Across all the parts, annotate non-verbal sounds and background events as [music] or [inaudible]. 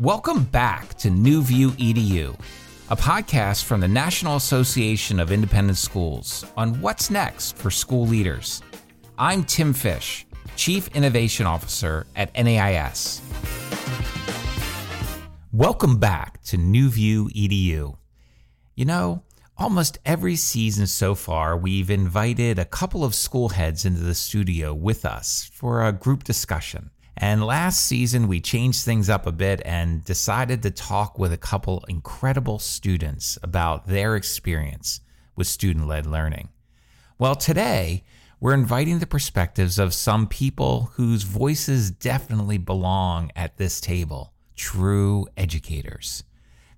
Welcome back to New View EDU, a podcast from the National Association of Independent Schools on what's next for school leaders. I'm Tim Fish, Chief Innovation Officer at NAIS. Welcome back to New View EDU. You know, almost every season so far, we've invited a couple of school heads into the studio with us for a group discussion. And last season, we changed things up a bit and decided to talk with a couple incredible students about their experience with student led learning. Well, today, we're inviting the perspectives of some people whose voices definitely belong at this table true educators.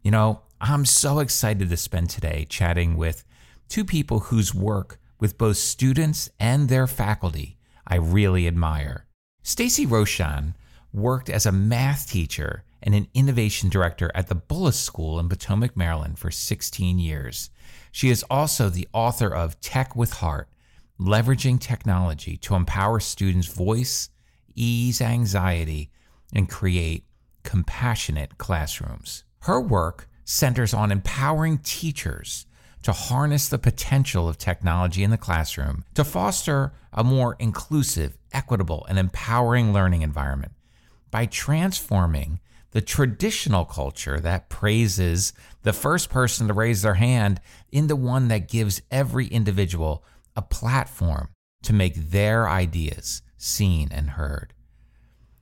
You know, I'm so excited to spend today chatting with two people whose work with both students and their faculty I really admire. Stacey Roshan worked as a math teacher and an innovation director at the Bullis School in Potomac, Maryland for 16 years. She is also the author of Tech with Heart, leveraging technology to empower students' voice, ease anxiety, and create compassionate classrooms. Her work centers on empowering teachers to harness the potential of technology in the classroom to foster a more inclusive, equitable, and empowering learning environment by transforming the traditional culture that praises the first person to raise their hand into one that gives every individual a platform to make their ideas seen and heard.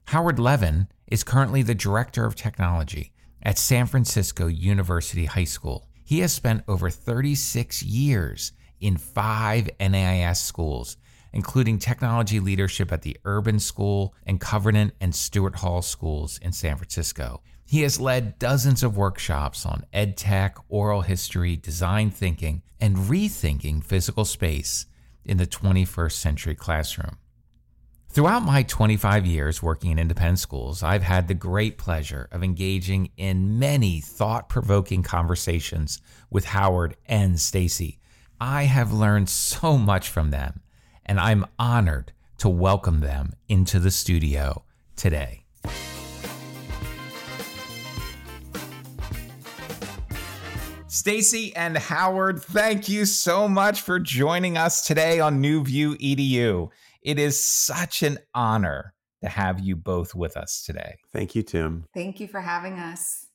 Howard Levin is currently the Director of Technology at San Francisco University High School. He has spent over 36 years in five NAIS schools, including technology leadership at the Urban School and Convent and Stuart Hall schools in San Francisco. He has led dozens of workshops on EdTech, oral history, design thinking, and rethinking physical space in the 21st century classroom. Throughout my 25 years working in independent schools, I've had the great pleasure of engaging in many thought provoking conversations with Howard and Stacey. I have learned so much from them, and I'm honored to welcome them into the studio today. Stacey and Howard, thank you so much for joining us today on New View EDU. It is such an honor to have you both with us today. Thank you, Tim. Thank you for having us.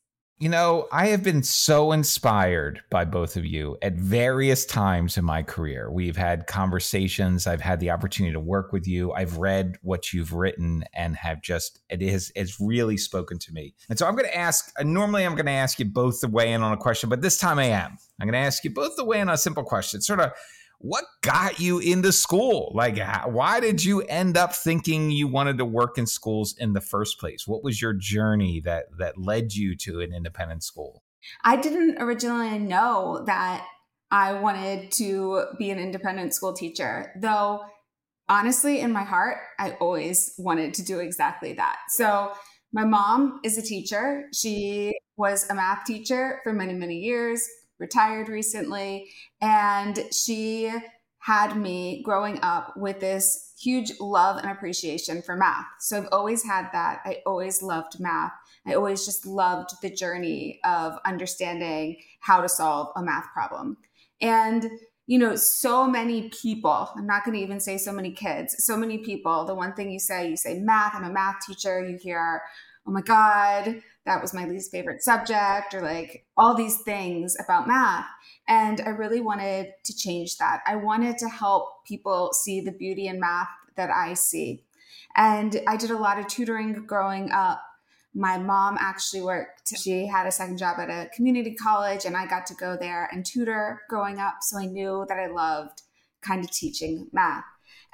You know, I have been so inspired by both of you at various times in my career. We've had conversations, I've had the opportunity to work with you. I've read what you've written and have just it is it's really spoken to me. And so I'm going to ask uh, normally I'm going to ask you both to weigh in on a question, but this time I am. I'm going to ask you both to weigh in on a simple question. Sort of what got you into school? Like, why did you end up thinking you wanted to work in schools in the first place? What was your journey that that led you to an independent school? I didn't originally know that I wanted to be an independent school teacher, though honestly, in my heart, I always wanted to do exactly that. So, my mom is a teacher. She was a math teacher for many, many years retired recently, and she had me growing up with this huge love and appreciation for math. So I've always had that. I always loved math. I always just loved the journey of understanding how to solve a math problem. And you know, so many people, I'm not going to even say so many kids, so many people, the one thing you say, you say math, I'm a math teacher, you hear, oh my God, that was my least favorite subject, or like all these things about math. And I really wanted to change that. I wanted to help people see the beauty in math that I see. And I did a lot of tutoring growing up. My mom actually worked, she had a second job at a community college, and I got to go there and tutor growing up. So I knew that I loved kind of teaching math.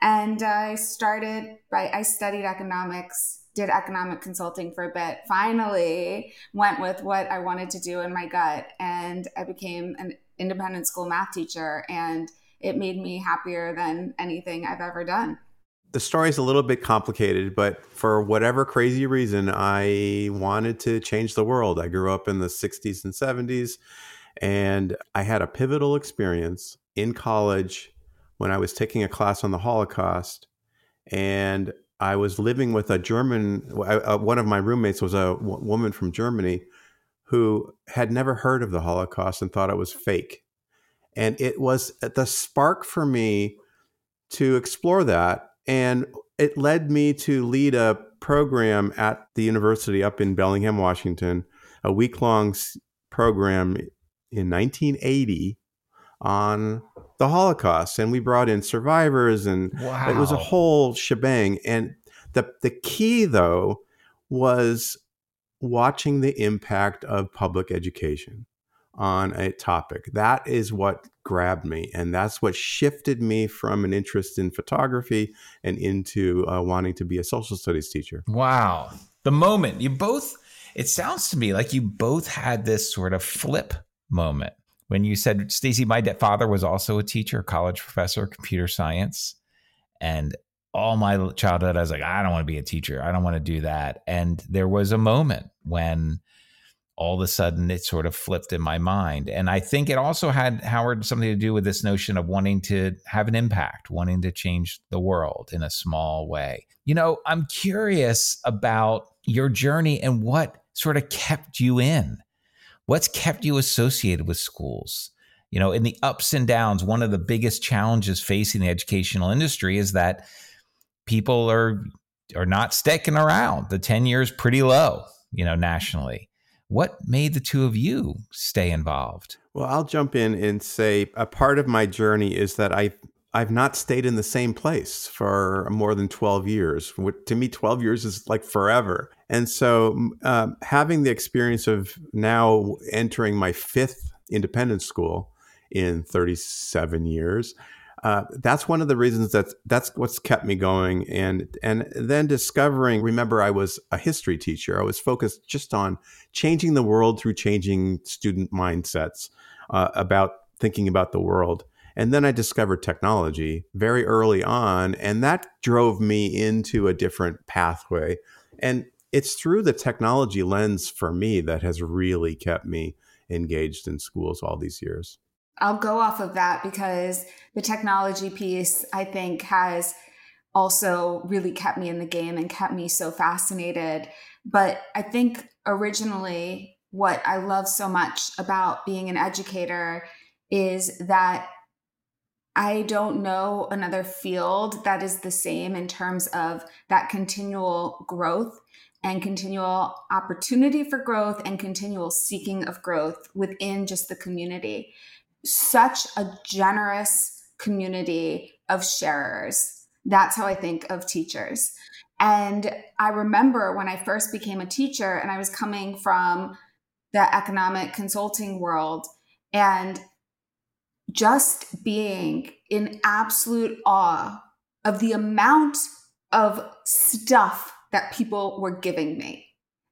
And I started by, I studied economics did economic consulting for a bit, finally went with what I wanted to do in my gut. And I became an independent school math teacher. And it made me happier than anything I've ever done. The story is a little bit complicated, but for whatever crazy reason, I wanted to change the world. I grew up in the 60s and 70s, and I had a pivotal experience in college when I was taking a class on the Holocaust. And I was living with a German. Uh, one of my roommates was a woman from Germany who had never heard of the Holocaust and thought it was fake. And it was the spark for me to explore that. And it led me to lead a program at the university up in Bellingham, Washington, a week long program in 1980 on the Holocaust. And we brought in survivors, and wow. it was a whole shebang. And the, the key, though, was watching the impact of public education on a topic. That is what grabbed me. And that's what shifted me from an interest in photography and into uh, wanting to be a social studies teacher. Wow. The moment you both, it sounds to me like you both had this sort of flip moment when you said, Stacey, my father was also a teacher, college professor, computer science. And all my childhood, I was like, I don't want to be a teacher. I don't want to do that. And there was a moment when all of a sudden it sort of flipped in my mind. And I think it also had, Howard, something to do with this notion of wanting to have an impact, wanting to change the world in a small way. You know, I'm curious about your journey and what sort of kept you in. What's kept you associated with schools? You know, in the ups and downs, one of the biggest challenges facing the educational industry is that people are are not sticking around. The tenure is pretty low, you know, nationally. What made the two of you stay involved? Well, I'll jump in and say a part of my journey is that I I've not stayed in the same place for more than 12 years. To me, 12 years is like forever. And so, um, having the experience of now entering my fifth independent school in 37 years, uh, that's one of the reasons that that's what's kept me going. And and then discovering remember i was a history teacher. I was focused just on changing the world through changing student mindsets uh, about thinking about the world. And then i discovered technology very early on and that drove me into a different pathway. And it's through the technology lens for me that has really kept me engaged in schools all these years I'll go off of that because the technology piece, I think, has also really kept me in the game and kept me so fascinated. But I think originally, what I love so much about being an educator is that I don't know another field that is the same in terms of that continual growth and continual opportunity for growth and continual seeking of growth within just the community such a generous community of sharers. That's how I think of teachers. And I remember when I first became a teacher and I was coming from the economic consulting world and just being in absolute awe of the amount of stuff that people were giving me.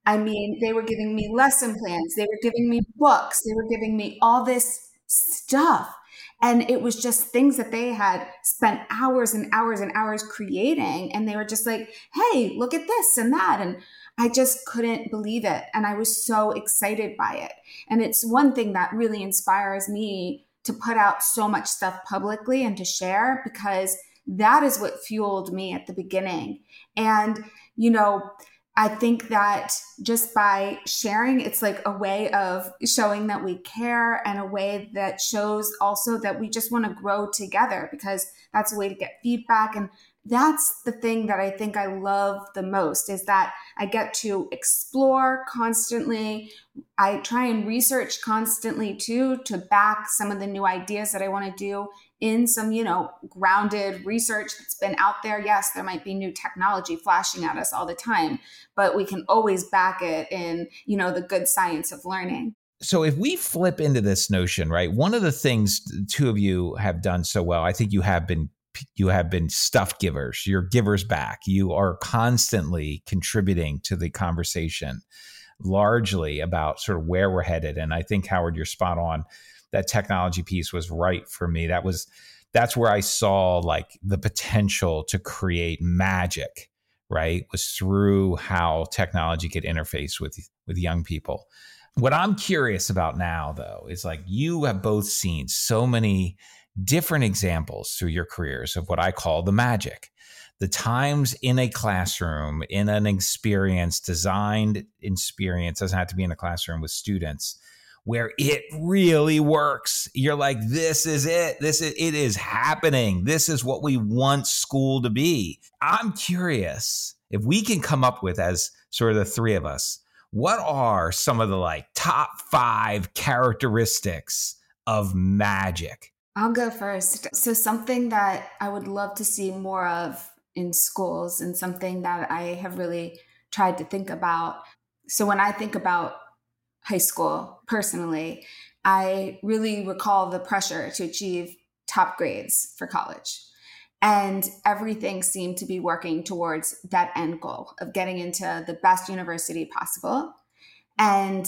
I mm-hmm. mean, they were giving me lesson plans, they were giving me books, they were giving me all this stuff. And it was just things that they had spent hours and hours and hours creating. And they were just like, hey, look at this and that. And I just couldn't believe it. And I was so excited by it. And it's one thing that really inspires me to put out so much stuff publicly and to share because that is what fueled me at the beginning. And, you know, I think that just by sharing, it's like a way of showing that we care and a way that shows also that we just want to grow together because that's a way to get feedback. And that's the thing that I think I love the most is that I get to explore constantly. I try and research constantly too to back some of the new ideas that I want to do in some, you know, grounded research that's been out there. Yes, there might be new technology flashing at us all the time, but we can always back it in, you know, the good science of learning. So if we flip into this notion, right? One of the things two of you have done so well, I think you have been you have been stuff givers. You're givers back. You are constantly contributing to the conversation largely about sort of where we're headed and I think Howard you're spot on that technology piece was right for me. That was that's where I saw like the potential to create magic, right? Was through how technology could interface with with young people. What I'm curious about now though is like you have both seen so many different examples through your careers of what I call the magic. the times in a classroom, in an experience, designed experience, doesn't have to be in a classroom with students, where it really works. You're like, this is it. This is it is happening. This is what we want school to be. I'm curious if we can come up with as sort of the three of us, what are some of the like top five characteristics of magic? I'll go first. So something that I would love to see more of in schools and something that I have really tried to think about. So when I think about high school personally, I really recall the pressure to achieve top grades for college. And everything seemed to be working towards that end goal of getting into the best university possible. And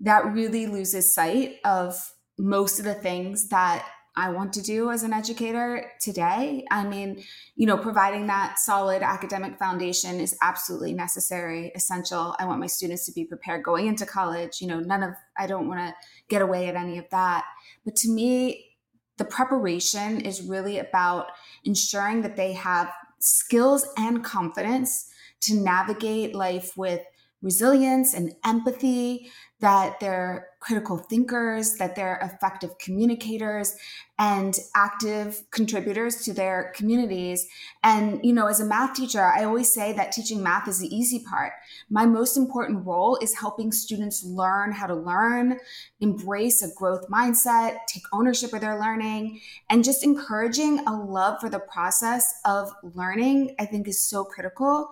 that really loses sight of most of the things that I want to do as an educator today. I mean, you know, providing that solid academic foundation is absolutely necessary, essential. I want my students to be prepared going into college. You know, none of, I don't want to get away at any of that. But to me, the preparation is really about ensuring that they have skills and confidence to navigate life with resilience and empathy, that they're critical thinkers, that they're effective communicators and active contributors to their communities. And, you know, as a math teacher, I always say that teaching math is the easy part. My most important role is helping students learn how to learn, embrace a growth mindset, take ownership of their learning, and just encouraging a love for the process of learning, I think is so critical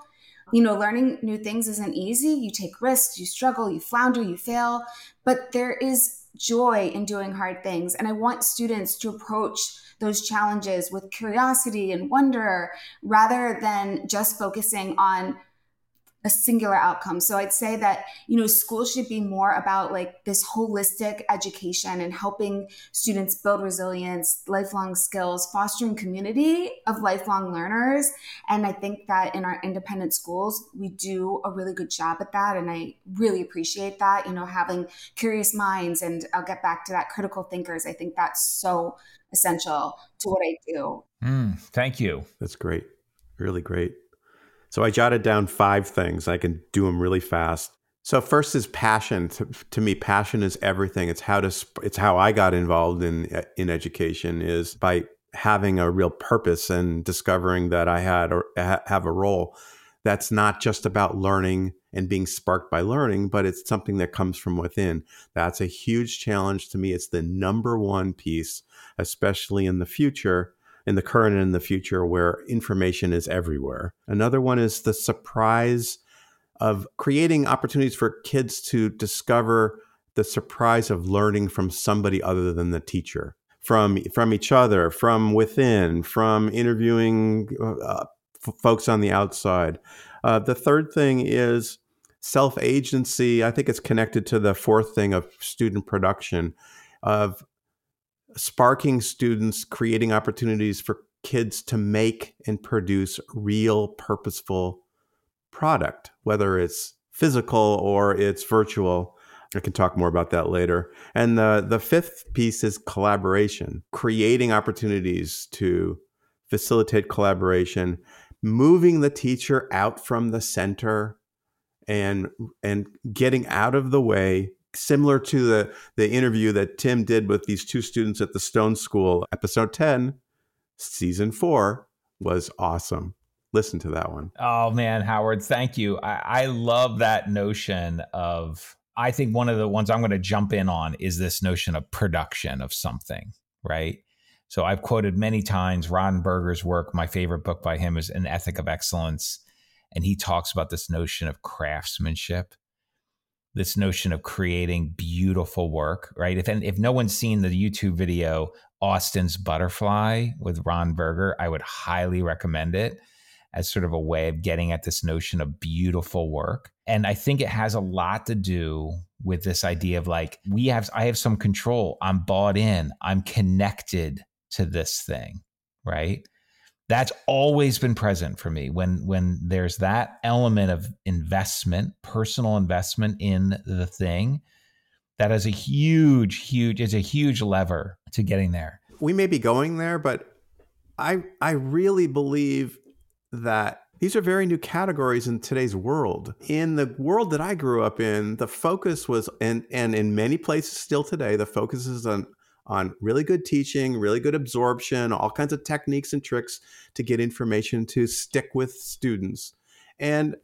you know, learning new things isn't easy. You take risks, you struggle, you flounder, you fail, but there is joy in doing hard things. And I want students to approach those challenges with curiosity and wonder rather than just focusing on a singular outcome. So I'd say that, you know, school should be more about like this holistic education and helping students build resilience, lifelong skills, fostering community of lifelong learners. And I think that in our independent schools, we do a really good job at that. And I really appreciate that, you know, having curious minds and I'll get back to that critical thinkers. I think that's so essential to what I do. Mm, thank you. That's great. Really great. So I jotted down five things. I can do them really fast. So first is passion. To, to, me, passion is everything. It's how to. It's how I got involved in uh, in education is by having a real purpose and discovering that I had or have a role. That's not just about learning and being sparked by learning, but it's something that comes from within. That's a huge challenge to me. It's the number one piece, especially in the future in the current and in the future where information is everywhere. Another one is the surprise of creating opportunities for kids to discover the surprise of learning from somebody other than the teacher, from from each other, from within, from interviewing uh, f- folks on the outside. Uh, the third thing is self agency. I think it's connected to the fourth thing of student production, of sparking students, creating opportunities for kids to make and produce real purposeful product, whether it's physical or it's virtual. I can talk more about that later. And the, the fifth piece is collaboration, creating opportunities to facilitate collaboration, moving the teacher out from the center and and getting out of the way similar to the the interview that Tim did with these two students at the Stone School, episode 10, season 4 was awesome. Listen to that one. Oh man, Howard, thank you. I, I love that notion of I think one of the ones I'm going to jump in on is this notion of production of something, right? So I've quoted many times Ron Berger's work. My favorite book by him is An Ethic of Excellence. And he talks about this notion of craftsmanship this notion of creating beautiful work, right? If if no one's seen the YouTube video Austin's Butterfly with Ron Berger, I would highly recommend it as sort of a way of getting at this notion of beautiful work. And I think it has a lot to do with this idea of like we have I have some control. I'm bought in. I'm connected to this thing, right? That's always been present for me when when there's that element of investment personal investment in the thing that is a huge huge is a huge lever to getting there we may be going there but i i really believe that these are very new categories in today's world. In the world that I grew up in, the focus was, and, and in many places still today, the focus is on, on really good teaching, really good absorption, all kinds of techniques and tricks to get information to stick with students. And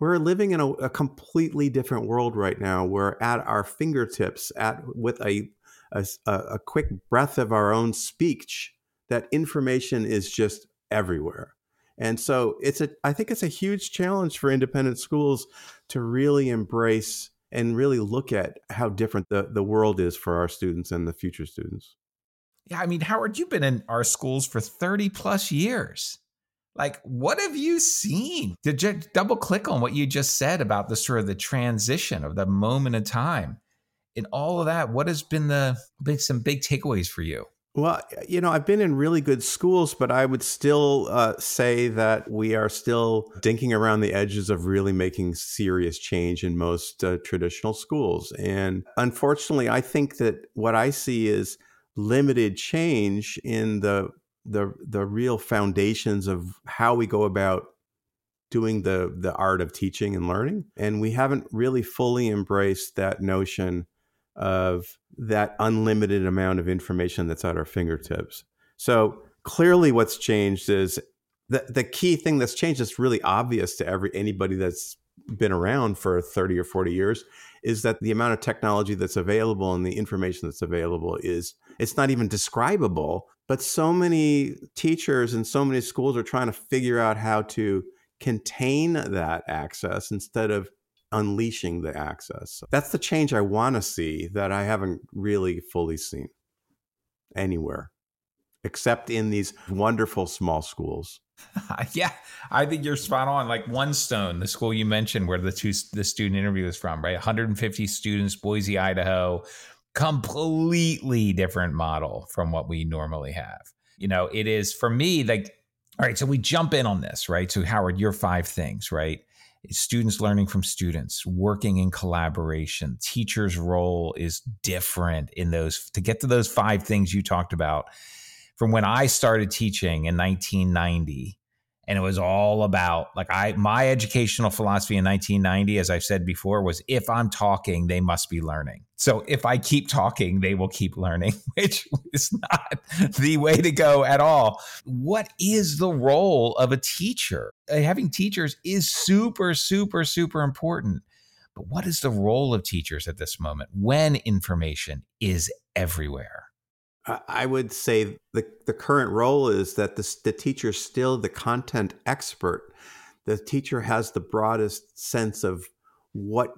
we're living in a, a completely different world right now. We're at our fingertips, at with a, a, a quick breath of our own speech. That information is just everywhere. And so it's a I think it's a huge challenge for independent schools to really embrace and really look at how different the, the world is for our students and the future students. Yeah, I mean, Howard, you've been in our schools for 30 plus years. Like, what have you seen? Did you double click on what you just said about the sort of the transition of the moment in time? In all of that, what has been the big some big takeaways for you? Well, you know, I've been in really good schools, but I would still uh, say that we are still dinking around the edges of really making serious change in most uh, traditional schools. And unfortunately, I think that what I see is limited change in the the the real foundations of how we go about doing the the art of teaching and learning and we haven't really fully embraced that notion of that unlimited amount of information that's at our fingertips. So clearly what's changed is the, the key thing that's changed that's really obvious to every anybody that's been around for 30 or 40 years is that the amount of technology that's available and the information that's available is it's not even describable but so many teachers and so many schools are trying to figure out how to contain that access instead of unleashing the access. That's the change I want to see that I haven't really fully seen anywhere except in these wonderful small schools. [laughs] yeah, I think you're spot on. Like One Stone, the school you mentioned where the two the student interview was from, right? 150 students, Boise, Idaho, completely different model from what we normally have. You know, it is for me like all right, so we jump in on this, right? So Howard, your five things, right? Students learning from students, working in collaboration. Teachers' role is different in those to get to those five things you talked about. From when I started teaching in 1990, and it was all about like i my educational philosophy in 1990 as i've said before was if i'm talking they must be learning. So if i keep talking they will keep learning [laughs] which is not the way to go at all. What is the role of a teacher? Uh, having teachers is super super super important. But what is the role of teachers at this moment when information is everywhere I would say the, the current role is that the, the teacher is still the content expert. The teacher has the broadest sense of what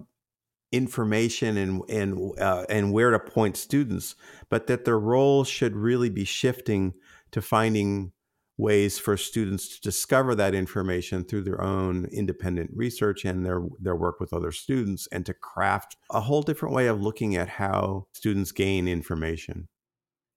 information and and uh, and where to point students, but that their role should really be shifting to finding ways for students to discover that information through their own independent research and their their work with other students and to craft a whole different way of looking at how students gain information.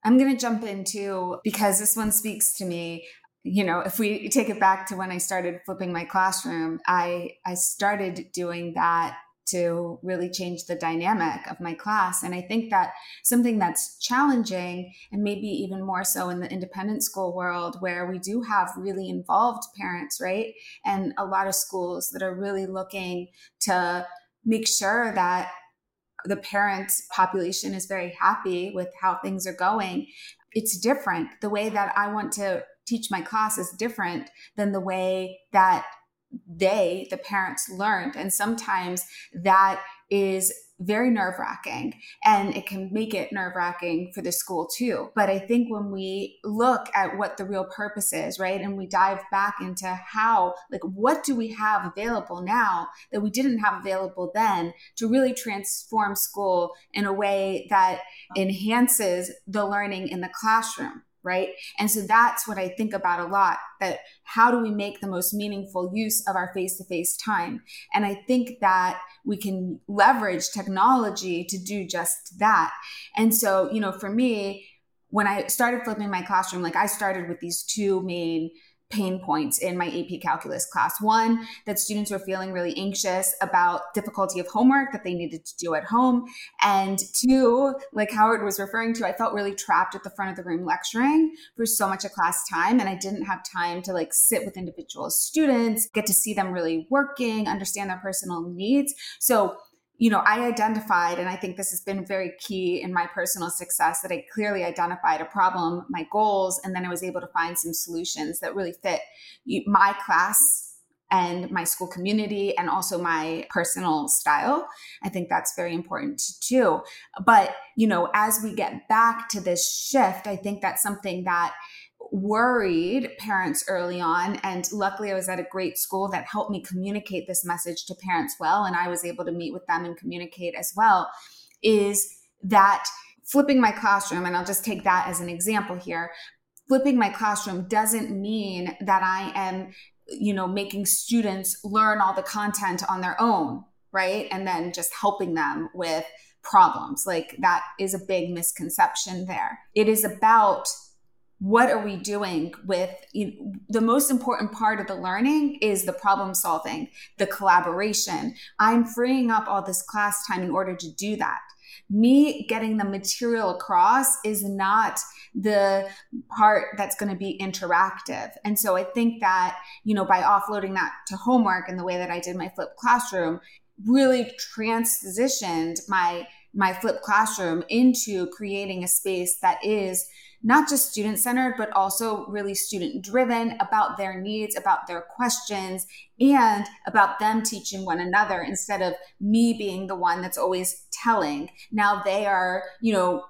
I'm going to jump into because this one speaks to me. You know, if we take it back to when I started flipping my classroom, I I started doing that to really change the dynamic of my class. And I think that something that's challenging, and maybe even more so in the independent school world, where we do have really involved parents, right? And a lot of schools that are really looking to make sure that the parent population is very happy with how things are going. It's different. The way that I want to teach my class is different than the way that they, the parents, learned. And sometimes that is very nerve wracking and it can make it nerve wracking for the school too. But I think when we look at what the real purpose is, right, and we dive back into how, like, what do we have available now that we didn't have available then to really transform school in a way that enhances the learning in the classroom? Right? And so that's what I think about a lot that how do we make the most meaningful use of our face to face time? And I think that we can leverage technology to do just that. And so, you know, for me, when I started flipping my classroom, like I started with these two main pain points in my AP calculus class. One, that students were feeling really anxious about difficulty of homework that they needed to do at home. And two, like Howard was referring to, I felt really trapped at the front of the room lecturing for so much of class time. And I didn't have time to like sit with individual students, get to see them really working, understand their personal needs. So you know, I identified, and I think this has been very key in my personal success that I clearly identified a problem, my goals, and then I was able to find some solutions that really fit my class and my school community and also my personal style. I think that's very important too. But, you know, as we get back to this shift, I think that's something that worried parents early on. And luckily, I was at a great school that helped me communicate this message to parents well. And I was able to meet with them and communicate as well. Is that flipping my classroom, and I'll just take that as an example here. Flipping my classroom doesn't mean that I am, you know, making students learn all the content on their own, right? And then just helping them with problems. Like that is a big misconception there. It is about what are we doing with you know, the most important part of the learning is the problem solving the collaboration. I'm freeing up all this class time in order to do that. Me getting the material across is not the part that's going to be interactive. And so i think that you know by offloading that to homework and the way that i did my flipped classroom really transitioned my my flipped classroom into creating a space that is not just student centered, but also really student driven about their needs, about their questions, and about them teaching one another instead of me being the one that's always telling. Now they are, you know,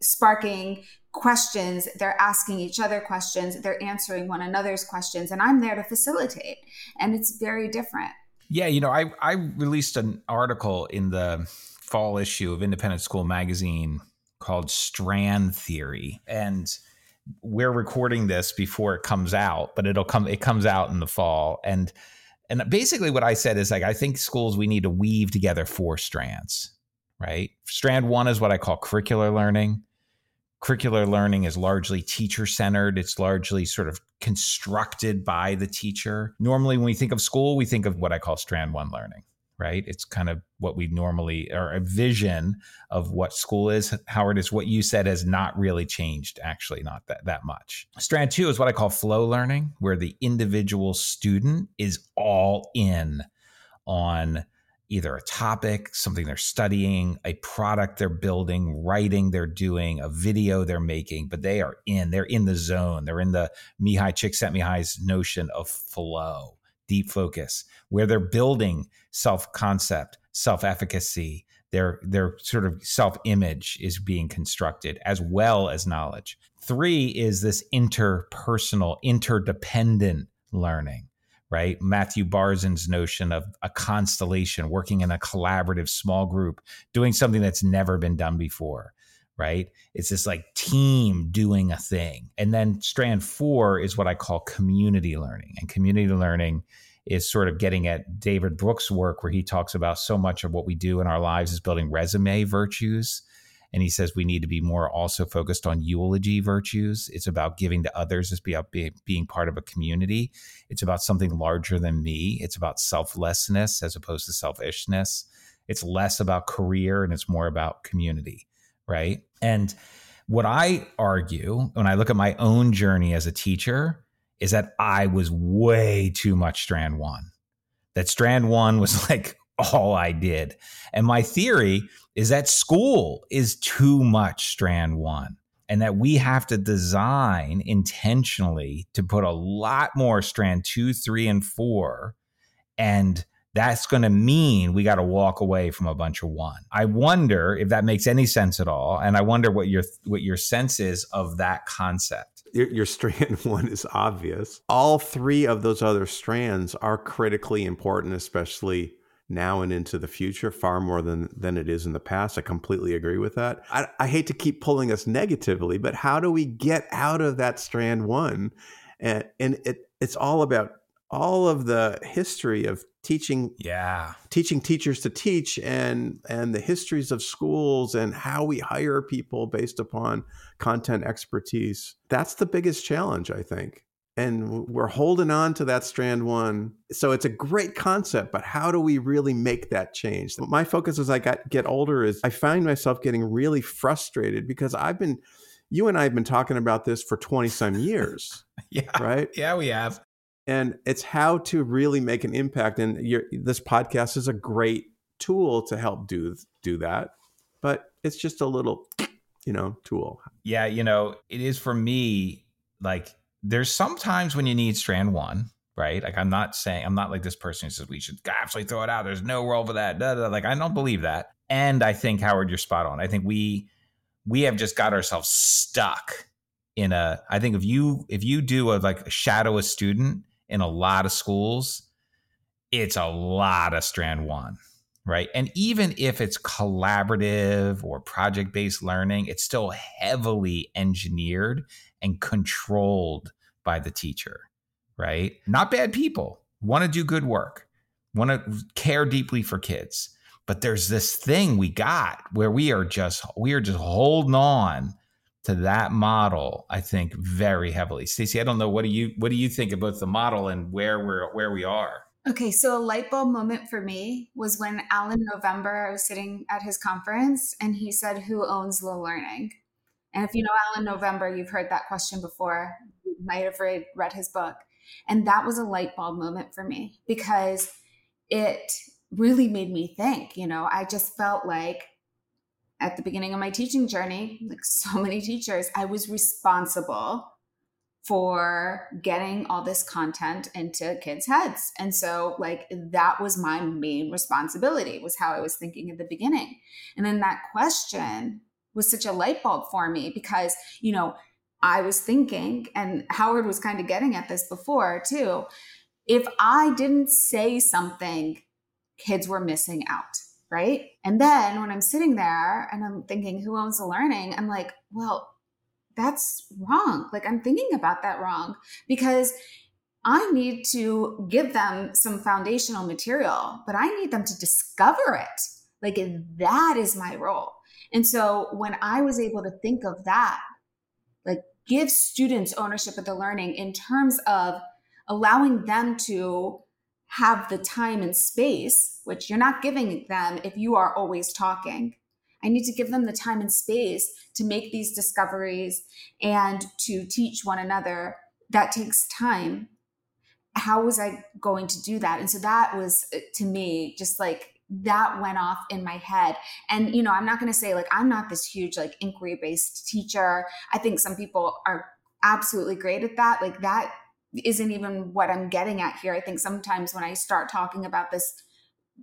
sparking questions. They're asking each other questions. They're answering one another's questions. And i'm there to facilitate. And it's very different. Yeah you know i i released an article in the fall issue of independent school magazine called Strand Theory. And we're recording this before it comes out, but it'll come it comes out in the fall. And and basically what I said is like I think schools we need to weave together four strands, right? Strand 1 is what I call curricular learning. Curricular learning is largely teacher centered. It's largely sort of constructed by the teacher. Normally, when we think of school, we think of what I call strand one learning right? It's kind of what we normally or a vision of what school is. Howard is what you said has not really changed, actually, not that, that much. Strand two is what I call flow learning, where the individual student is all in on either a topic, something they're studying, a product they're building, writing they're doing, a video they're making, but they are in, they're in the zone. They're in the Mihaly Csikszentmihalyi's notion of flow deep focus, where they're building self concept, self efficacy, their their sort of self image is being constructed as well as knowledge. Three is this interpersonal, interdependent learning, right? Matthew Barzun's notion of a constellation, working in a collaborative small group, doing something that's never been done before right? It's this like team doing a thing. And then strand four is what I call community learning. And community learning is sort of getting at David Brooks' work, where he talks about so much of what we do in our lives is building resume virtues. And he says we need to be more also focused on eulogy virtues. It's about giving to others, it's about uh, being part of a community. It's about something larger than me. It's about selflessness as opposed to selfishness. It's less about career and it's more about community right? And what I argue when I look at my own journey as a teacher is that I was way too much strand one. That strand one was [laughs] like all I did. And my theory is that school is too much strand one and that we have to design intentionally to put a lot more strand two, three, and four and that's going to mean we got to walk away from a bunch of one. I wonder if that makes any sense at all, and I wonder what your what your sense is of that concept. Your, your [laughs] strand one is obvious. All three of those other strands are critically important, especially now and into the future, far more than than it is in the past. I completely agree with that. I, I hate to keep pulling us negatively, but how do we get out of that strand one? And and it it's all about all of the history of teaching yeah teaching teachers to teach and and the histories of schools and how we hire people based upon content expertise that's the biggest challenge i think and we're holding on to that strand one. So it's a great concept, but how do we really make that change? My focus as I got get older is I find myself getting really frustrated because I've been you and I have been talking about this for 20 some years. [laughs] yeah. Right? Yeah, we have. And it's how to really make an impact and this podcast is a great tool to help do do that. But it's just a little you know, tool. Yeah, you know, it is for me like there's sometimes when you need strand one, right? Like I'm not saying I'm not like this person who says we should absolutely throw it out. There's no role for that. Da, da. Like I don't believe that. And I think Howard, you're spot on. I think we we have just got ourselves stuck in a. I think if you if you do a like shadow a student in a lot of schools, it's a lot of strand one right? And even if it's collaborative or project based learning, it's still heavily engineered and controlled by the teacher, right? Not bad people, want to do good work, want to care deeply for kids. But there's this thing we got where we are just we are just holding on to that model, I think, very heavily. Stacey, I don't know what do you what do you think about the model and where we're where we are? Okay, so a light bulb moment for me was when Alan November, I was sitting at his conference and he said, Who owns low learning? And if you know Alan November, you've heard that question before. You might have read, read his book. And that was a light bulb moment for me because it really made me think. You know, I just felt like at the beginning of my teaching journey, like so [laughs] many teachers, I was responsible for getting all this content into kids' heads. And so like that was my main responsibility was how I was thinking at the beginning. And then that question was such a light bulb for me because, you know, I was thinking and Howard was kind of getting at this before too. If I didn't say something, kids were missing out right? And then when I'm sitting there and I'm thinking, who owns the learning? I'm like, well, that's wrong. Like I'm thinking about that wrong because I need to give them some foundational material, but I need them to discover it. Like that is my role. And so when I was able to think of that, like give students ownership of the learning in terms of allowing them to have the time and space, which you're not giving them if you are always talking. I need to give them the time and space to make these discoveries and to teach one another. That takes time. How was I going to do that? And so that was uh, to me just like that went off in my head. And, you know, I'm not going to say like I'm not this huge like inquiry based teacher. I think some people are absolutely great at that. Like that isn't even what I'm getting at here. I think sometimes when I start talking about this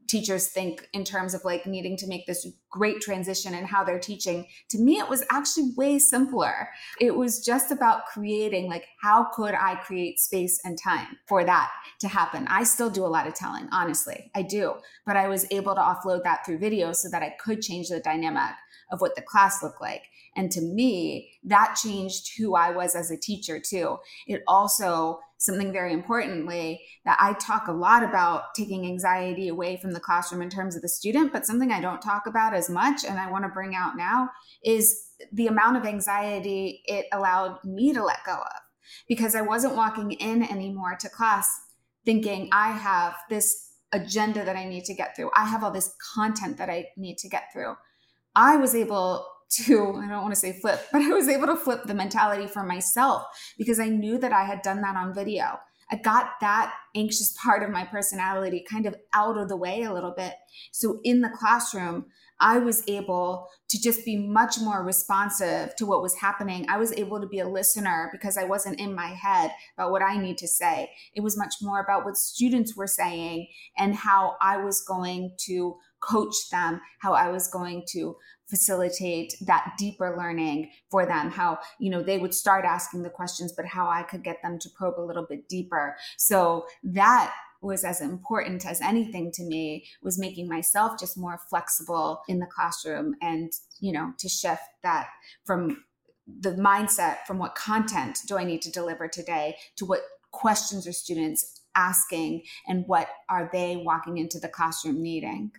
teachers think in terms of like needing to make this great transition and how they're teaching. To me it was actually way simpler. It was just about creating like how could i create space and time for that to happen? I still do a lot of telling honestly. I do. But i was able to offload that through video so that i could change the dynamic of what the class looked like and to me that changed who i was as a teacher too it also something very importantly that I talk a lot about taking anxiety away from the classroom in terms of the student, but something I don't talk about as much and I want to bring out now is the amount of anxiety it allowed me to let go of because I wasn't walking in anymore to class thinking I have this agenda that I need to get through. I have all this content that I need to get through. I was able to, I don't want to say flip, [laughs] but I was able to flip the mentality for myself because I knew that I had done that on video. I got that anxious part of my personality kind of out of the way a little bit. So in the classroom, I was able to just be much more responsive to what was happening. I was able to be a listener because I wasn't in my head about what I need to say. It was much more about what students were saying and how I was going to coach them, how I was going to facilitate that deeper learning for them how you know they would start asking the questions but how i could get them to probe a little bit deeper. So that was as important as anything to me was making myself just more flexible in the classroom and you know to shift that from the mindset from what content do i need to deliver today to what questions are students asking and what are they walking into the classroom needing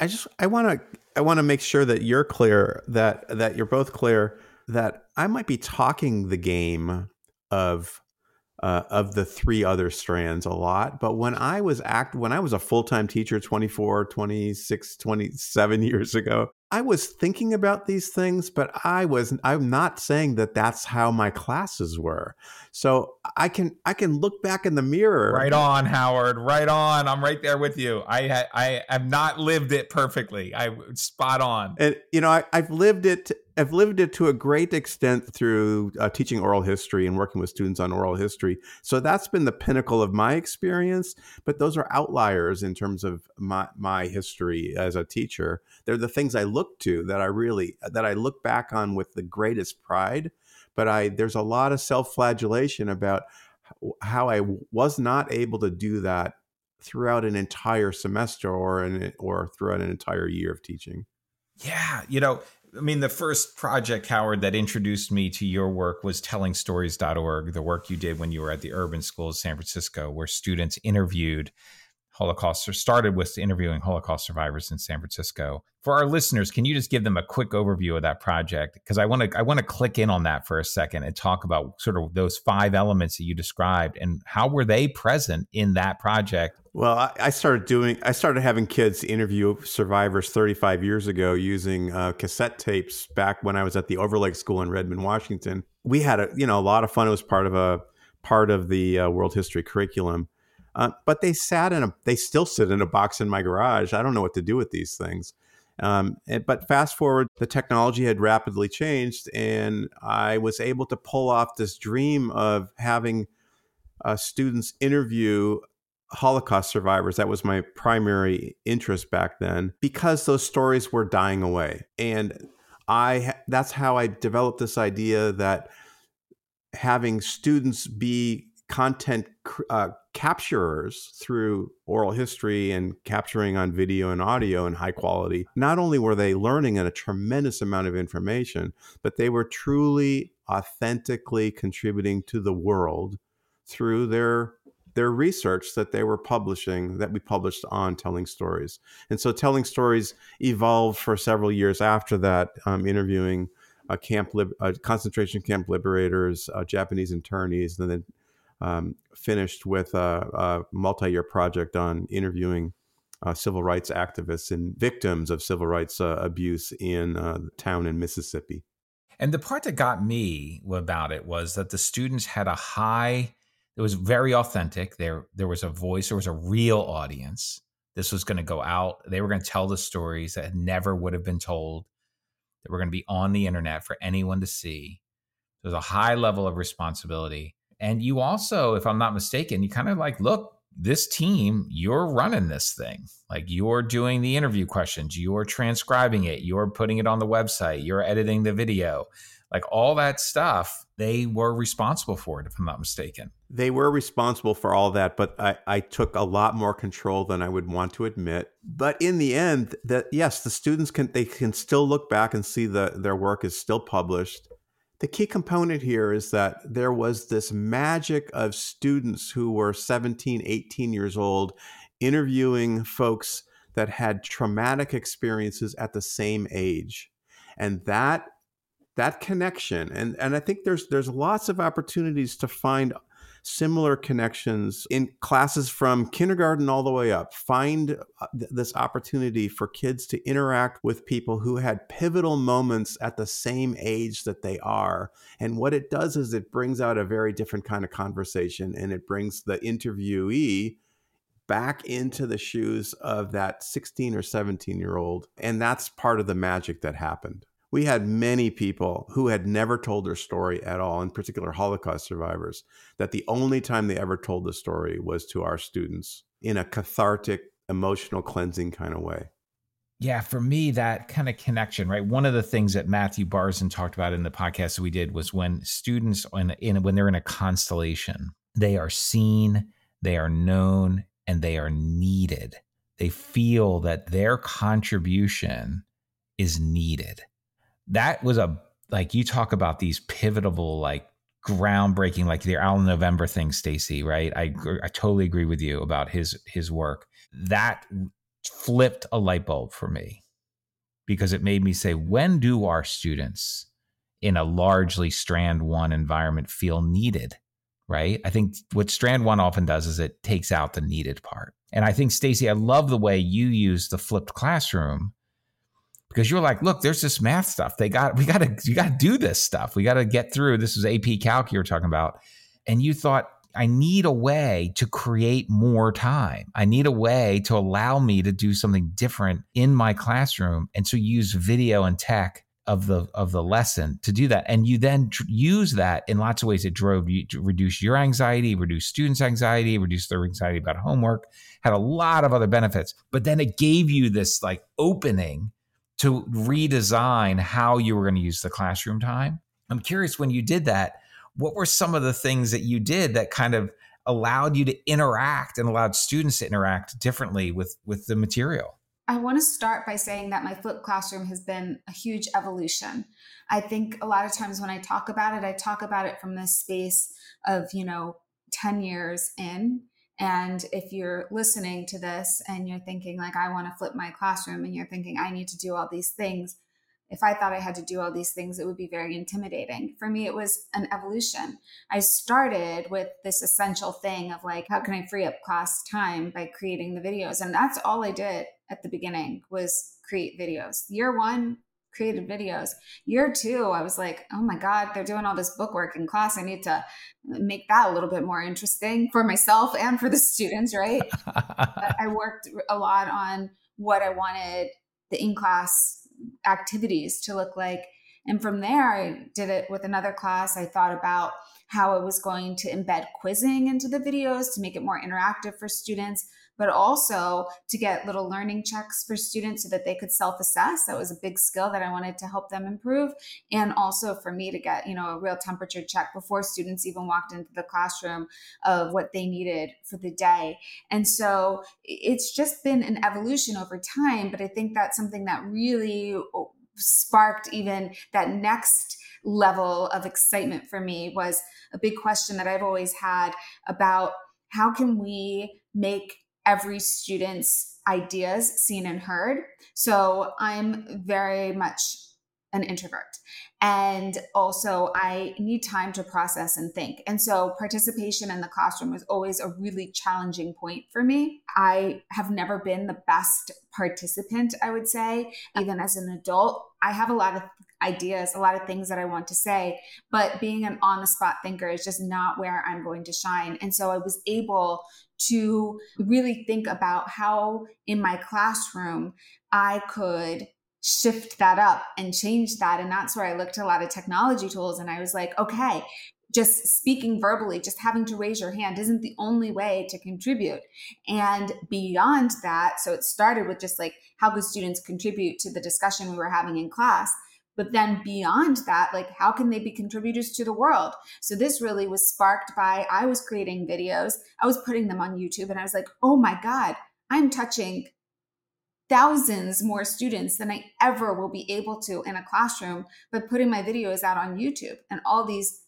I just I want to I want to make sure that you're clear that that you're both clear that I might be talking the game of uh, of the three other strands a lot. But when I was act when I was a full-time teacher 24, 26, 27 [laughs] years ago, I was thinking about these things, but I was I'm not saying that that's how my classes were. So I can I can look back in the mirror. Right on, Howard. Right on. I'm right there with you. I I have not lived it perfectly. I spot on. And you know, I, I've lived it I've lived it to a great extent through uh, teaching oral history and working with students on oral history. So that's been the pinnacle of my experience. But those are outliers in terms of my, my history as a teacher. They're the things I look to that I really that I look back on with the greatest pride. But I there's a lot of self-flagellation about how I was not able to do that throughout an entire semester or an, or throughout an entire year of teaching. Yeah, you know, I mean, the first project, Howard, that introduced me to your work was tellingstories.org, the work you did when you were at the urban school of San Francisco, where students interviewed Holocaust or started with interviewing Holocaust survivors in San Francisco. For our listeners, can you just give them a quick overview of that project? Because I want to I want to click in on that for a second and talk about sort of those five elements that you described and how were they present in that project well, I started doing. I started having kids interview survivors 35 years ago using uh, cassette tapes. Back when I was at the Overlake School in Redmond, Washington, we had a you know a lot of fun. It was part of a part of the uh, world history curriculum. Uh, but they sat in a. They still sit in a box in my garage. I don't know what to do with these things. Um, and, but fast forward, the technology had rapidly changed, and I was able to pull off this dream of having uh, students interview Holocaust survivors. That was my primary interest back then because those stories were dying away. And I that's how I developed this idea that having students be content uh, capturers through oral history and capturing on video and audio in high quality, not only were they learning in a tremendous amount of information, but they were truly authentically contributing to the world through their their research that they were publishing that we published on telling stories. And so telling stories evolved for several years after that um, interviewing a camp lib- a concentration camp liberators uh, japanese internees and then um, finished with a, a, multi-year project on interviewing uh, civil rights activists and victims of civil rights uh, abuse in uh, town in mississippi and the part that got me about it was that the students had a high it was very authentic. There there was a voice, there was a real audience. This was going to go out. They were going to tell the stories that never would have been told. That were going to be on the internet for anyone to see. There was a high level of responsibility. And you also, if I'm not mistaken, you kind of like, look, this team, you're running this thing. Like you're doing the interview questions, you're transcribing it, you're putting it on the website, you're editing the video. Like all that stuff they were responsible for it if i'm not mistaken. They were responsible for all that but I, I took a lot more control than i would want to admit. But in the end that yes the students can they can still look back and see that their work is still published the key component here is that there was this magic of students who were 17 18 years old interviewing folks that had traumatic experiences at the same age. And that that connection and and i think there's there's lots of opportunities to find similar connections in classes from kindergarten all the way up. Find uh, this opportunity for kids to interact with people who had pivotal moments at the same age that they are. And what it does is it brings out a very different kind of conversation and it brings the interviewee back into the shoes of that 16 or 17 year old and that's part of the magic that happened we had many people who had never told their story at all, in particular Holocaust survivors, that the only time they ever told the story was to our students in a cathartic, emotional cleansing kind of way. Yeah, for me, that kind of connection, right? One of the things that Matthew Barzun talked about in the podcast that we did was when students, in, in, when they're in a constellation, they are seen, they are known, and they are needed. They feel that their contribution is needed that was a like you talk about these pivotal like groundbreaking like the Al November thing Stacey right I I totally agree with you about his his work that flipped a light bulb for me because it made me say when do our students in a largely strand one environment feel needed right? I think what strand one often does is it takes out the needed part. And I think Stacey, I love the way you use the flipped classroom because you're like, look, there's this math stuff. They got we got to you got to do this stuff. We got to get through. This was AP Calc you were talking about, and you thought I need a way to create more time. I need a way to allow me to do something different in my classroom, and so use video and tech of the of the lesson to do that and you then tr- use that in lots of ways it drove you to reduce your anxiety reduce students anxiety reduce their anxiety about homework had a lot of other benefits but then it gave you this like opening to redesign how you were going to use the classroom time i'm curious when you did that what were some of the things that you did that kind of allowed you to interact and allowed students to interact differently with with the material I want to start by saying that my flipped classroom has been a huge evolution. I think a lot of times when I talk about it, I talk about it from this space of, you know, 10 years in. And if you're listening to this and you're thinking, like, I want to flip my classroom, and you're thinking, I need to do all these things, if I thought I had to do all these things, it would be very intimidating. For me, it was an evolution. I started with this essential thing of like, how can I free up class time by creating the videos? And that's all I did at the beginning was create videos. Year one, created videos. Year two, I was like, oh my God, they're doing all this bookwork in class. I need to make that a little bit more interesting for myself and for the students, right? I worked a lot on what I wanted the in class activities to look like. And from there, I did it with another class. I thought about how I was going to embed quizzing into the videos to make it more interactive for students but also to get little learning checks for students so that they could self-assess. That was a big skill that I wanted to help them improve. And also for me to get, you know, a real temperature check before students even walked into the classroom of what they needed for the day. And so it's just been an evolution over time, but I think that's something that really oh, sparked even that next level of excitement for me was a big question that I've always had about how can we make every student's ideas seen and heard. So I'm very much an introvert. And also, I need time to process and think. And so, participation in the classroom was always a really challenging point for me. I have never been the best participant, I would say. Even as an adult, I have a lot of ideas, a lot of things that I want to say, but being an on the spot thinker is just not where I'm going to shine. And so, I was able to really think about how in my classroom I could shift that up and change that. And that's where I looked a lot of technology tools and I was like, okay, just speaking verbally, just having to raise your hand isn't the only way to contribute. And beyond that, so it started with just like how could students contribute to the discussion we were having in class. But then beyond that, like how can they be contributors to the world? So this really was sparked by I was creating videos, I was putting them on YouTube, and I was like, oh my God, I'm touching thousands more students than I ever will be able to in a classroom by putting my videos out on YouTube. And all these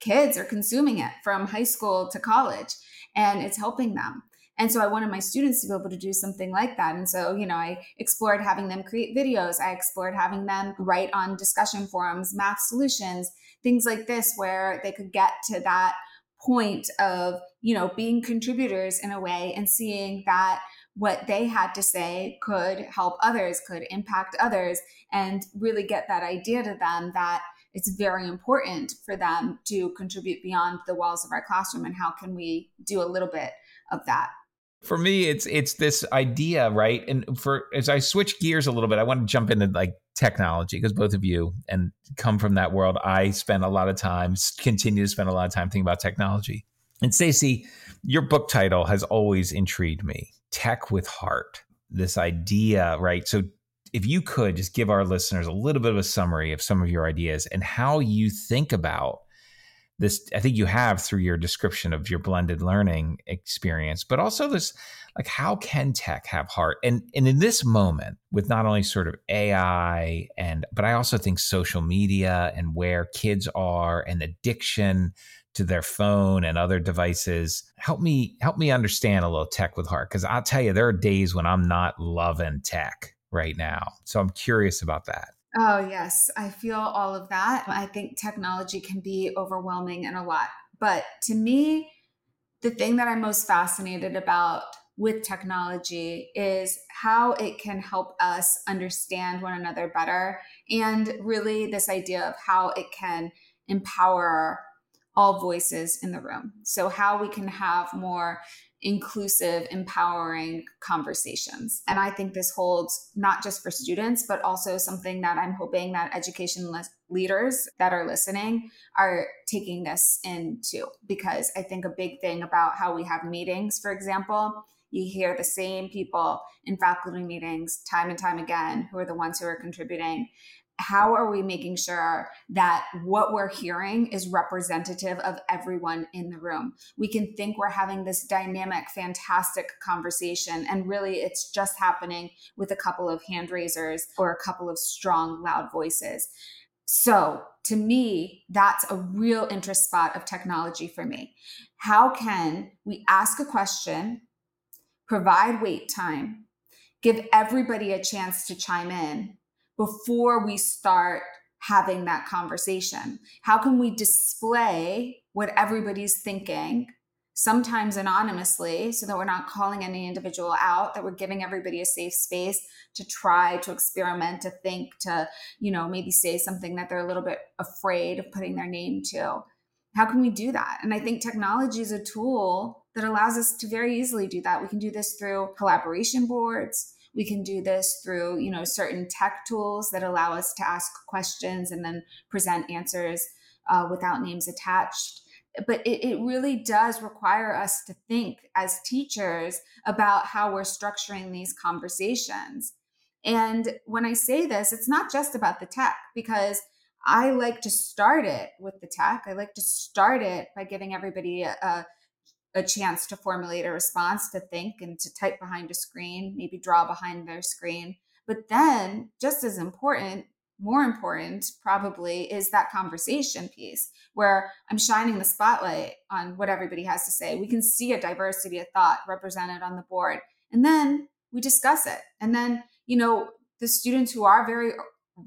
kids are consuming it from high school to college, and it's helping them. And so I wanted my students to be able to do something like that. And so, you know, I explored having them create videos. I explored having them write on discussion forums, math solutions, things like this, where they could get to that point of, you know, being contributors in a way and seeing that what they had to say could help others, could impact others, and really get that idea to them that it's very important for them to contribute beyond the walls of our classroom. And how can we do a little bit of that? For me it's it's this idea right? And for as i switch gears a little bit i want to jump into like technology because both of you and come from that world i spend a lot of time continue to spend a lot of time thinking about technology. And stacey your book title has always intrigued me tech with heart this idea right? So if you could just give our listeners a little bit of a summary of some of your ideas and how you think about this i think you have through your description of your blended learning experience but also this like how can tech have heart? And and in this moment with not only sort of ai and but i also think social media and where kids are and addiction to their phone and other devices help me help me understand a little tech with heart. Because i'll tell you there are days when i'm not loving tech right now. So i'm curious about that Oh, yes. I feel all of that. I think technology can be overwhelming and a lot, But to me, the thing that I'm most fascinated about with technology is how it can help us understand one another better and really this idea of how it can empower all voices in the room. So, how we can have more inclusive, empowering conversations. And I think this holds not just for students, but also something that I'm hoping that education le- leaders that are listening are taking this into. Because I think a big thing about how we have meetings, for example, you hear the same people in faculty meetings time and time again who are the ones who are contributing how are we making sure that what we're hearing is representative of everyone in the room? We can think we're having this dynamic, fantastic conversation, and really it's just happening with a couple of hand raisers or a couple of strong, loud voices. So, to me, that's a real interest spot of technology for me. How can we ask a question, provide wait time, give everybody a chance to chime in, before we start having that conversation? How can we display what everybody's thinking, sometimes anonymously, so that we're not calling any individual out, that we're giving everybody a safe space to try, to experiment, to think, to, you know, maybe say something that they're a little bit afraid of putting their name to? How can we do that? And I think technology is a tool that allows us to very easily do that. We can do this through collaboration boards we can do this through you know certain tech tools that allow us to ask questions and then present answers uh, without names attached but it, it really does require us to think as teachers about how we're structuring these conversations and when i say this it's not just about the tech because I like to start it with the tech. I like to start it by giving everybody a, a, a chance to formulate a response, to think and to type behind a screen, maybe draw behind their screen. But then, just as important, more important probably, is that conversation piece where I'm shining the spotlight on what everybody has to say. We can see a diversity of thought represented on the board. And then we discuss it. And then, you know, the students who are very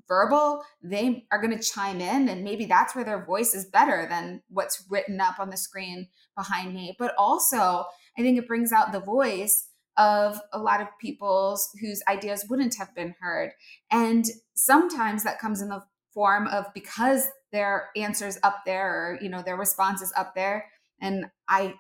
verbal, they are going to chime in. And maybe that's where their voice is better than what's written up on the screen behind me. But also, I think it brings out the voice of a lot of people's whose ideas wouldn't have been heard. And sometimes that comes in the form of because their answers up there or you know their responses up there and I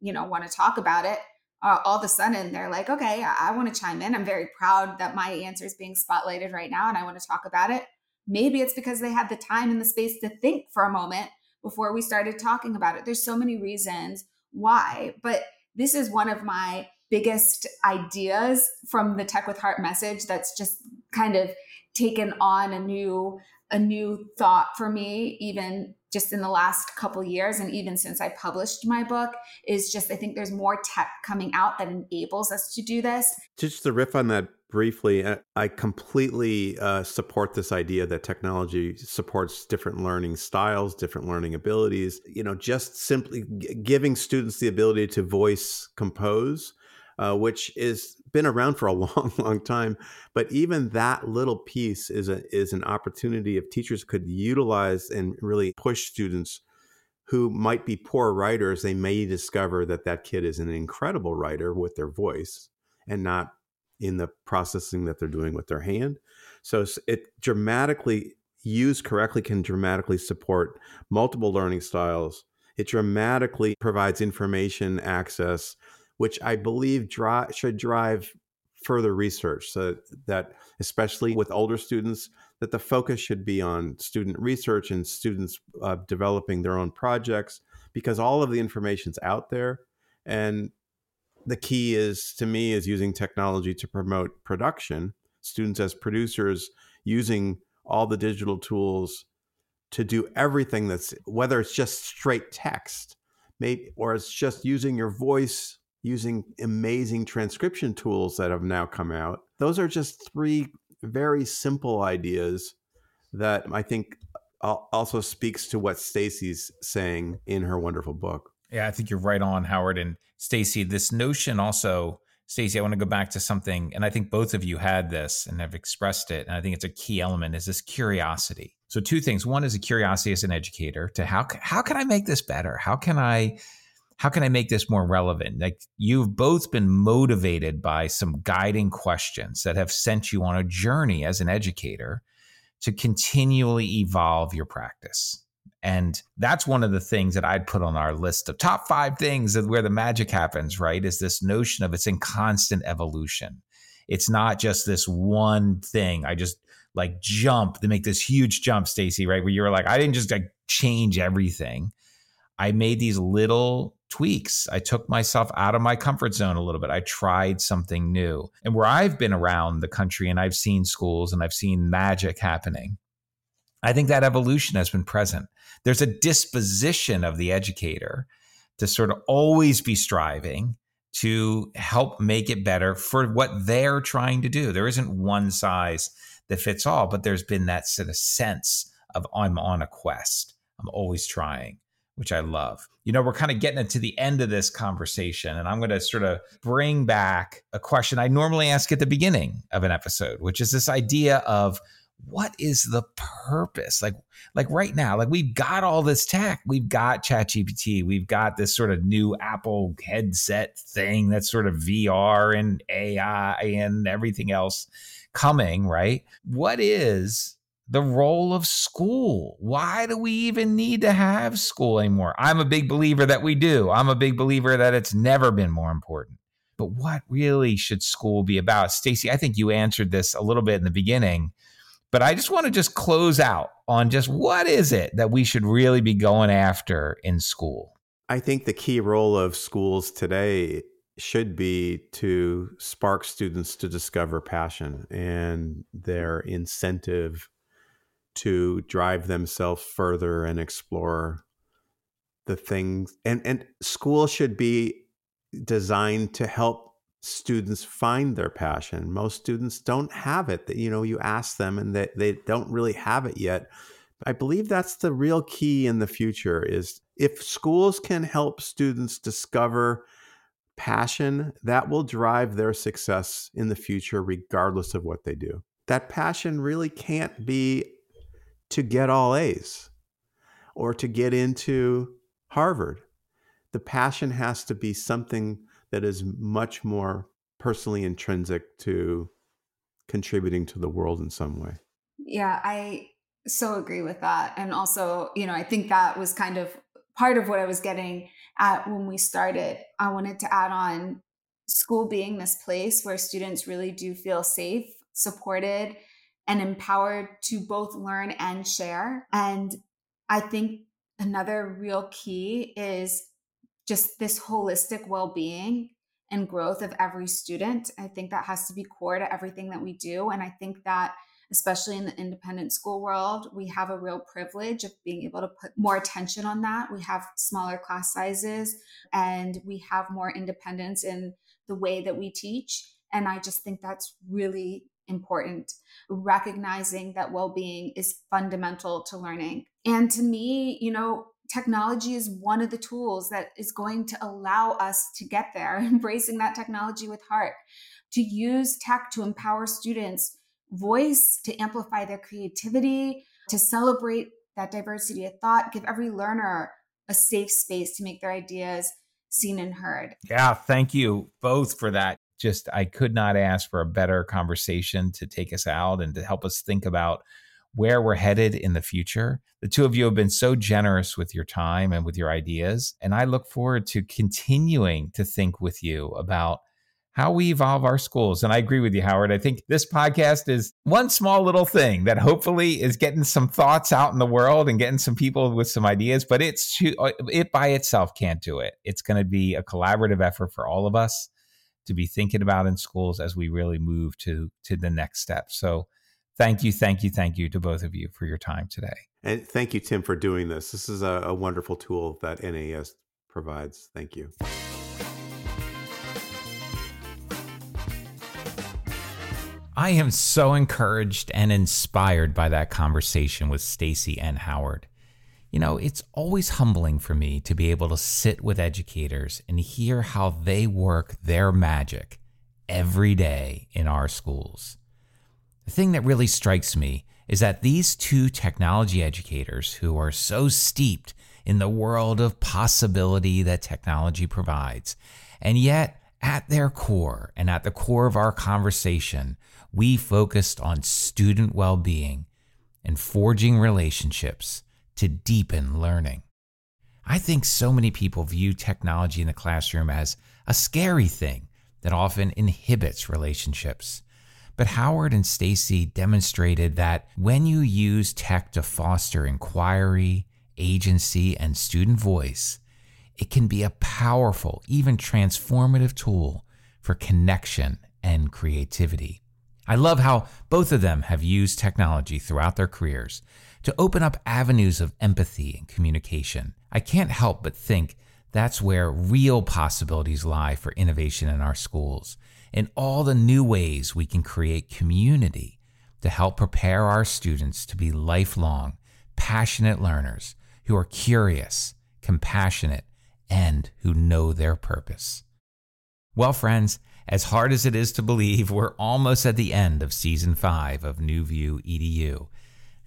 you know want to talk about it uh, all of a sudden they're like, okay, I, I want to chime in. I'm very proud that my answer is being spotlighted right now and I want to talk about it. Maybe it's because they had the time and the space to think for a moment before we started talking about it. There's so many reasons why, but this is one of my biggest ideas from the Tech with Heart message that's just kind of taken on a new a new thought for me even just in the last couple years and even since I published my book is just I think there's more tech coming out that enables us to do this. Just to riff on that briefly, I completely uh, support this idea that technology supports different learning styles, different learning abilities. You know, just simply g- giving students the ability to voice compose uh, which is been around for a [laughs] long, long time. But even that little piece is a is an opportunity if teachers could utilize and really push students who might be poor writers. They may discover that that kid is an incredible writer with their voice and not in the processing that they're doing with their hand. So it dramatically used correctly can dramatically support multiple learning styles. It dramatically provides information access which I believe dri- should drive further research so that especially with older students that the focus should be on student research and students uh, developing their own projects because all of the information's out there and the key is to me is using technology to promote production students as producers using all the digital tools to do everything that's whether it's just straight text maybe or it's just using your voice using amazing transcription tools that have now come out. Those are just three very simple ideas that I think also speaks to what Stacey's saying in her wonderful book. Yeah, I think you're right on, Howard and Stacey. This notion also, Stacey, I want to go back to something, and I think both of you had this and have expressed it, and I think it's a key element is this curiosity. So two things. One is a curiosity as an educator to how how can I make this better? How can I how can I make this more relevant? Like you've both been motivated by some guiding questions that have sent you on a journey as an educator to continually evolve your practice. And that's one of the things that I'd put on our list of top five things of where the magic happens, right? Is this notion of it's in constant evolution. It's not just this one thing. I just like jump to make this huge jump, Stacey, right? Where you were like, I didn't just like change everything. I made these little tweaks. I took myself out of my comfort zone a little bit. I tried something new. And where I've been around the country and I've seen schools and I've seen magic happening, I think that evolution has been present. There's a disposition of the educator to sort of always be striving to help make it better for what they're trying to do. There isn't one size that fits all, but there's been that sort of sense of I'm on a quest. I'm always trying which I love. You know, we're kind of getting into the end of this conversation, and I'm going to sort of bring back a question I normally ask at the beginning of an episode, which is this idea of what is the purpose? Like, like right now, like we've got all this tech, we've got ChatGPT, we've got this sort of new Apple headset thing that's sort of VR and AI and everything else coming, right? What is the role of school. Why do we even need to have school anymore? I'm a big believer that we do. I'm a big believer that it's never been more important. But what really should school be about? Stacey, I think you answered this a little bit in the beginning, but I just want to just close out on just what is it that we should really be going after in school? I think the key role of schools today should be to spark students to discover passion and their incentive to drive themselves further and explore the things and and school should be designed to help students find their passion. Most students don't have it that you know you ask them and they, they don't really have it yet. I believe that's the real key in the future is if schools can help students discover passion that will drive their success in the future regardless of what they do. That passion really can't be to get all A's or to get into Harvard. The passion has to be something that is much more personally intrinsic to contributing to the world in some way. Yeah, I so agree with that. And also, you know, I think that was kind of part of what I was getting at when we started. I wanted to add on school being this place where students really do feel safe, supported, and empowered to both learn and share. And I think another real key is just this holistic well being and growth of every student. I think that has to be core to everything that we do. And I think that, especially in the independent school world, we have a real privilege of being able to put more attention on that. We have smaller class sizes and we have more independence in the way that we teach. And I just think that's really important. Recognizing that well being is fundamental to learning. And to me, you know, technology is one of the tools that is going to allow us to get there, [laughs] embracing that technology with heart, to use tech to empower students' voice, to amplify their creativity, to celebrate that diversity of thought, give every learner a safe space to make their ideas seen and heard. Yeah, thank you both for that just I could not ask for a better conversation to take us out and to help us think about where we're headed in the future. The two of you have been so generous with your time and with your ideas. And I look forward to continuing to think with you about how we evolve our schools. And I agree with you, Howard. I think this podcast is one small little thing that hopefully is getting some thoughts out in the world and getting some people with some ideas, but it's too, uh, it by itself can't do it. It's going to be a collaborative effort for all of us to be thinking about in schools as we really move to to the next step. So thank you, thank you, thank you to both of you for your time today. And thank you, Tim, for doing this. This is a, a wonderful tool that NAIS provides. Thank you. I am so encouraged and inspired by that conversation with Stacey and Howard. You know, it's always humbling for me to be able to sit with educators and hear how they work their magic every day in our schools. The thing that really strikes me is that these two technology educators who are so steeped in the world of possibility that technology provides, and yet at their core and at the core of our conversation, we focused on student well being and forging relationships to deepen learning. I think so many people view technology in the classroom as a scary thing that often inhibits relationships. But Howard and Stacey demonstrated that when you use tech to foster inquiry, agency, and student voice, it can be a powerful, even transformative tool for connection and creativity. I love how both of them have used technology throughout their careers to open up avenues of empathy and communication. I can't help but think that's where real possibilities lie for innovation in our schools and all the new ways we can create community to help prepare our students to be lifelong, passionate learners who are curious, compassionate, and who know their purpose. Well, friends, as hard as it is to believe, we're almost at the end of season five of New View EDU.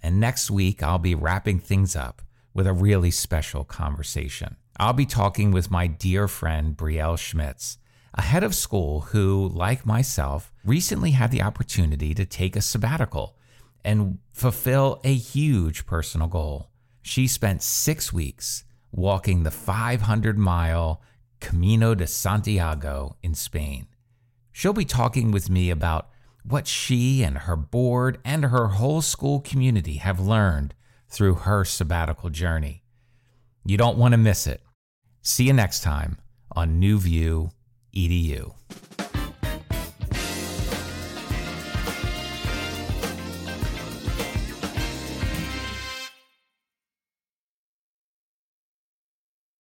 And next week, I'll be wrapping things up with a really special conversation. I'll be talking with my dear friend Brielle Schmitz, a head of school who, like myself, recently had the opportunity to take a sabbatical and fulfill a huge personal goal. She spent six weeks walking the 500 mile Camino de Santiago in Spain. She'll be talking with me about what she and her board and her whole school community have learned through her sabbatical journey. You don't want to miss it. See you next time on New View EDU.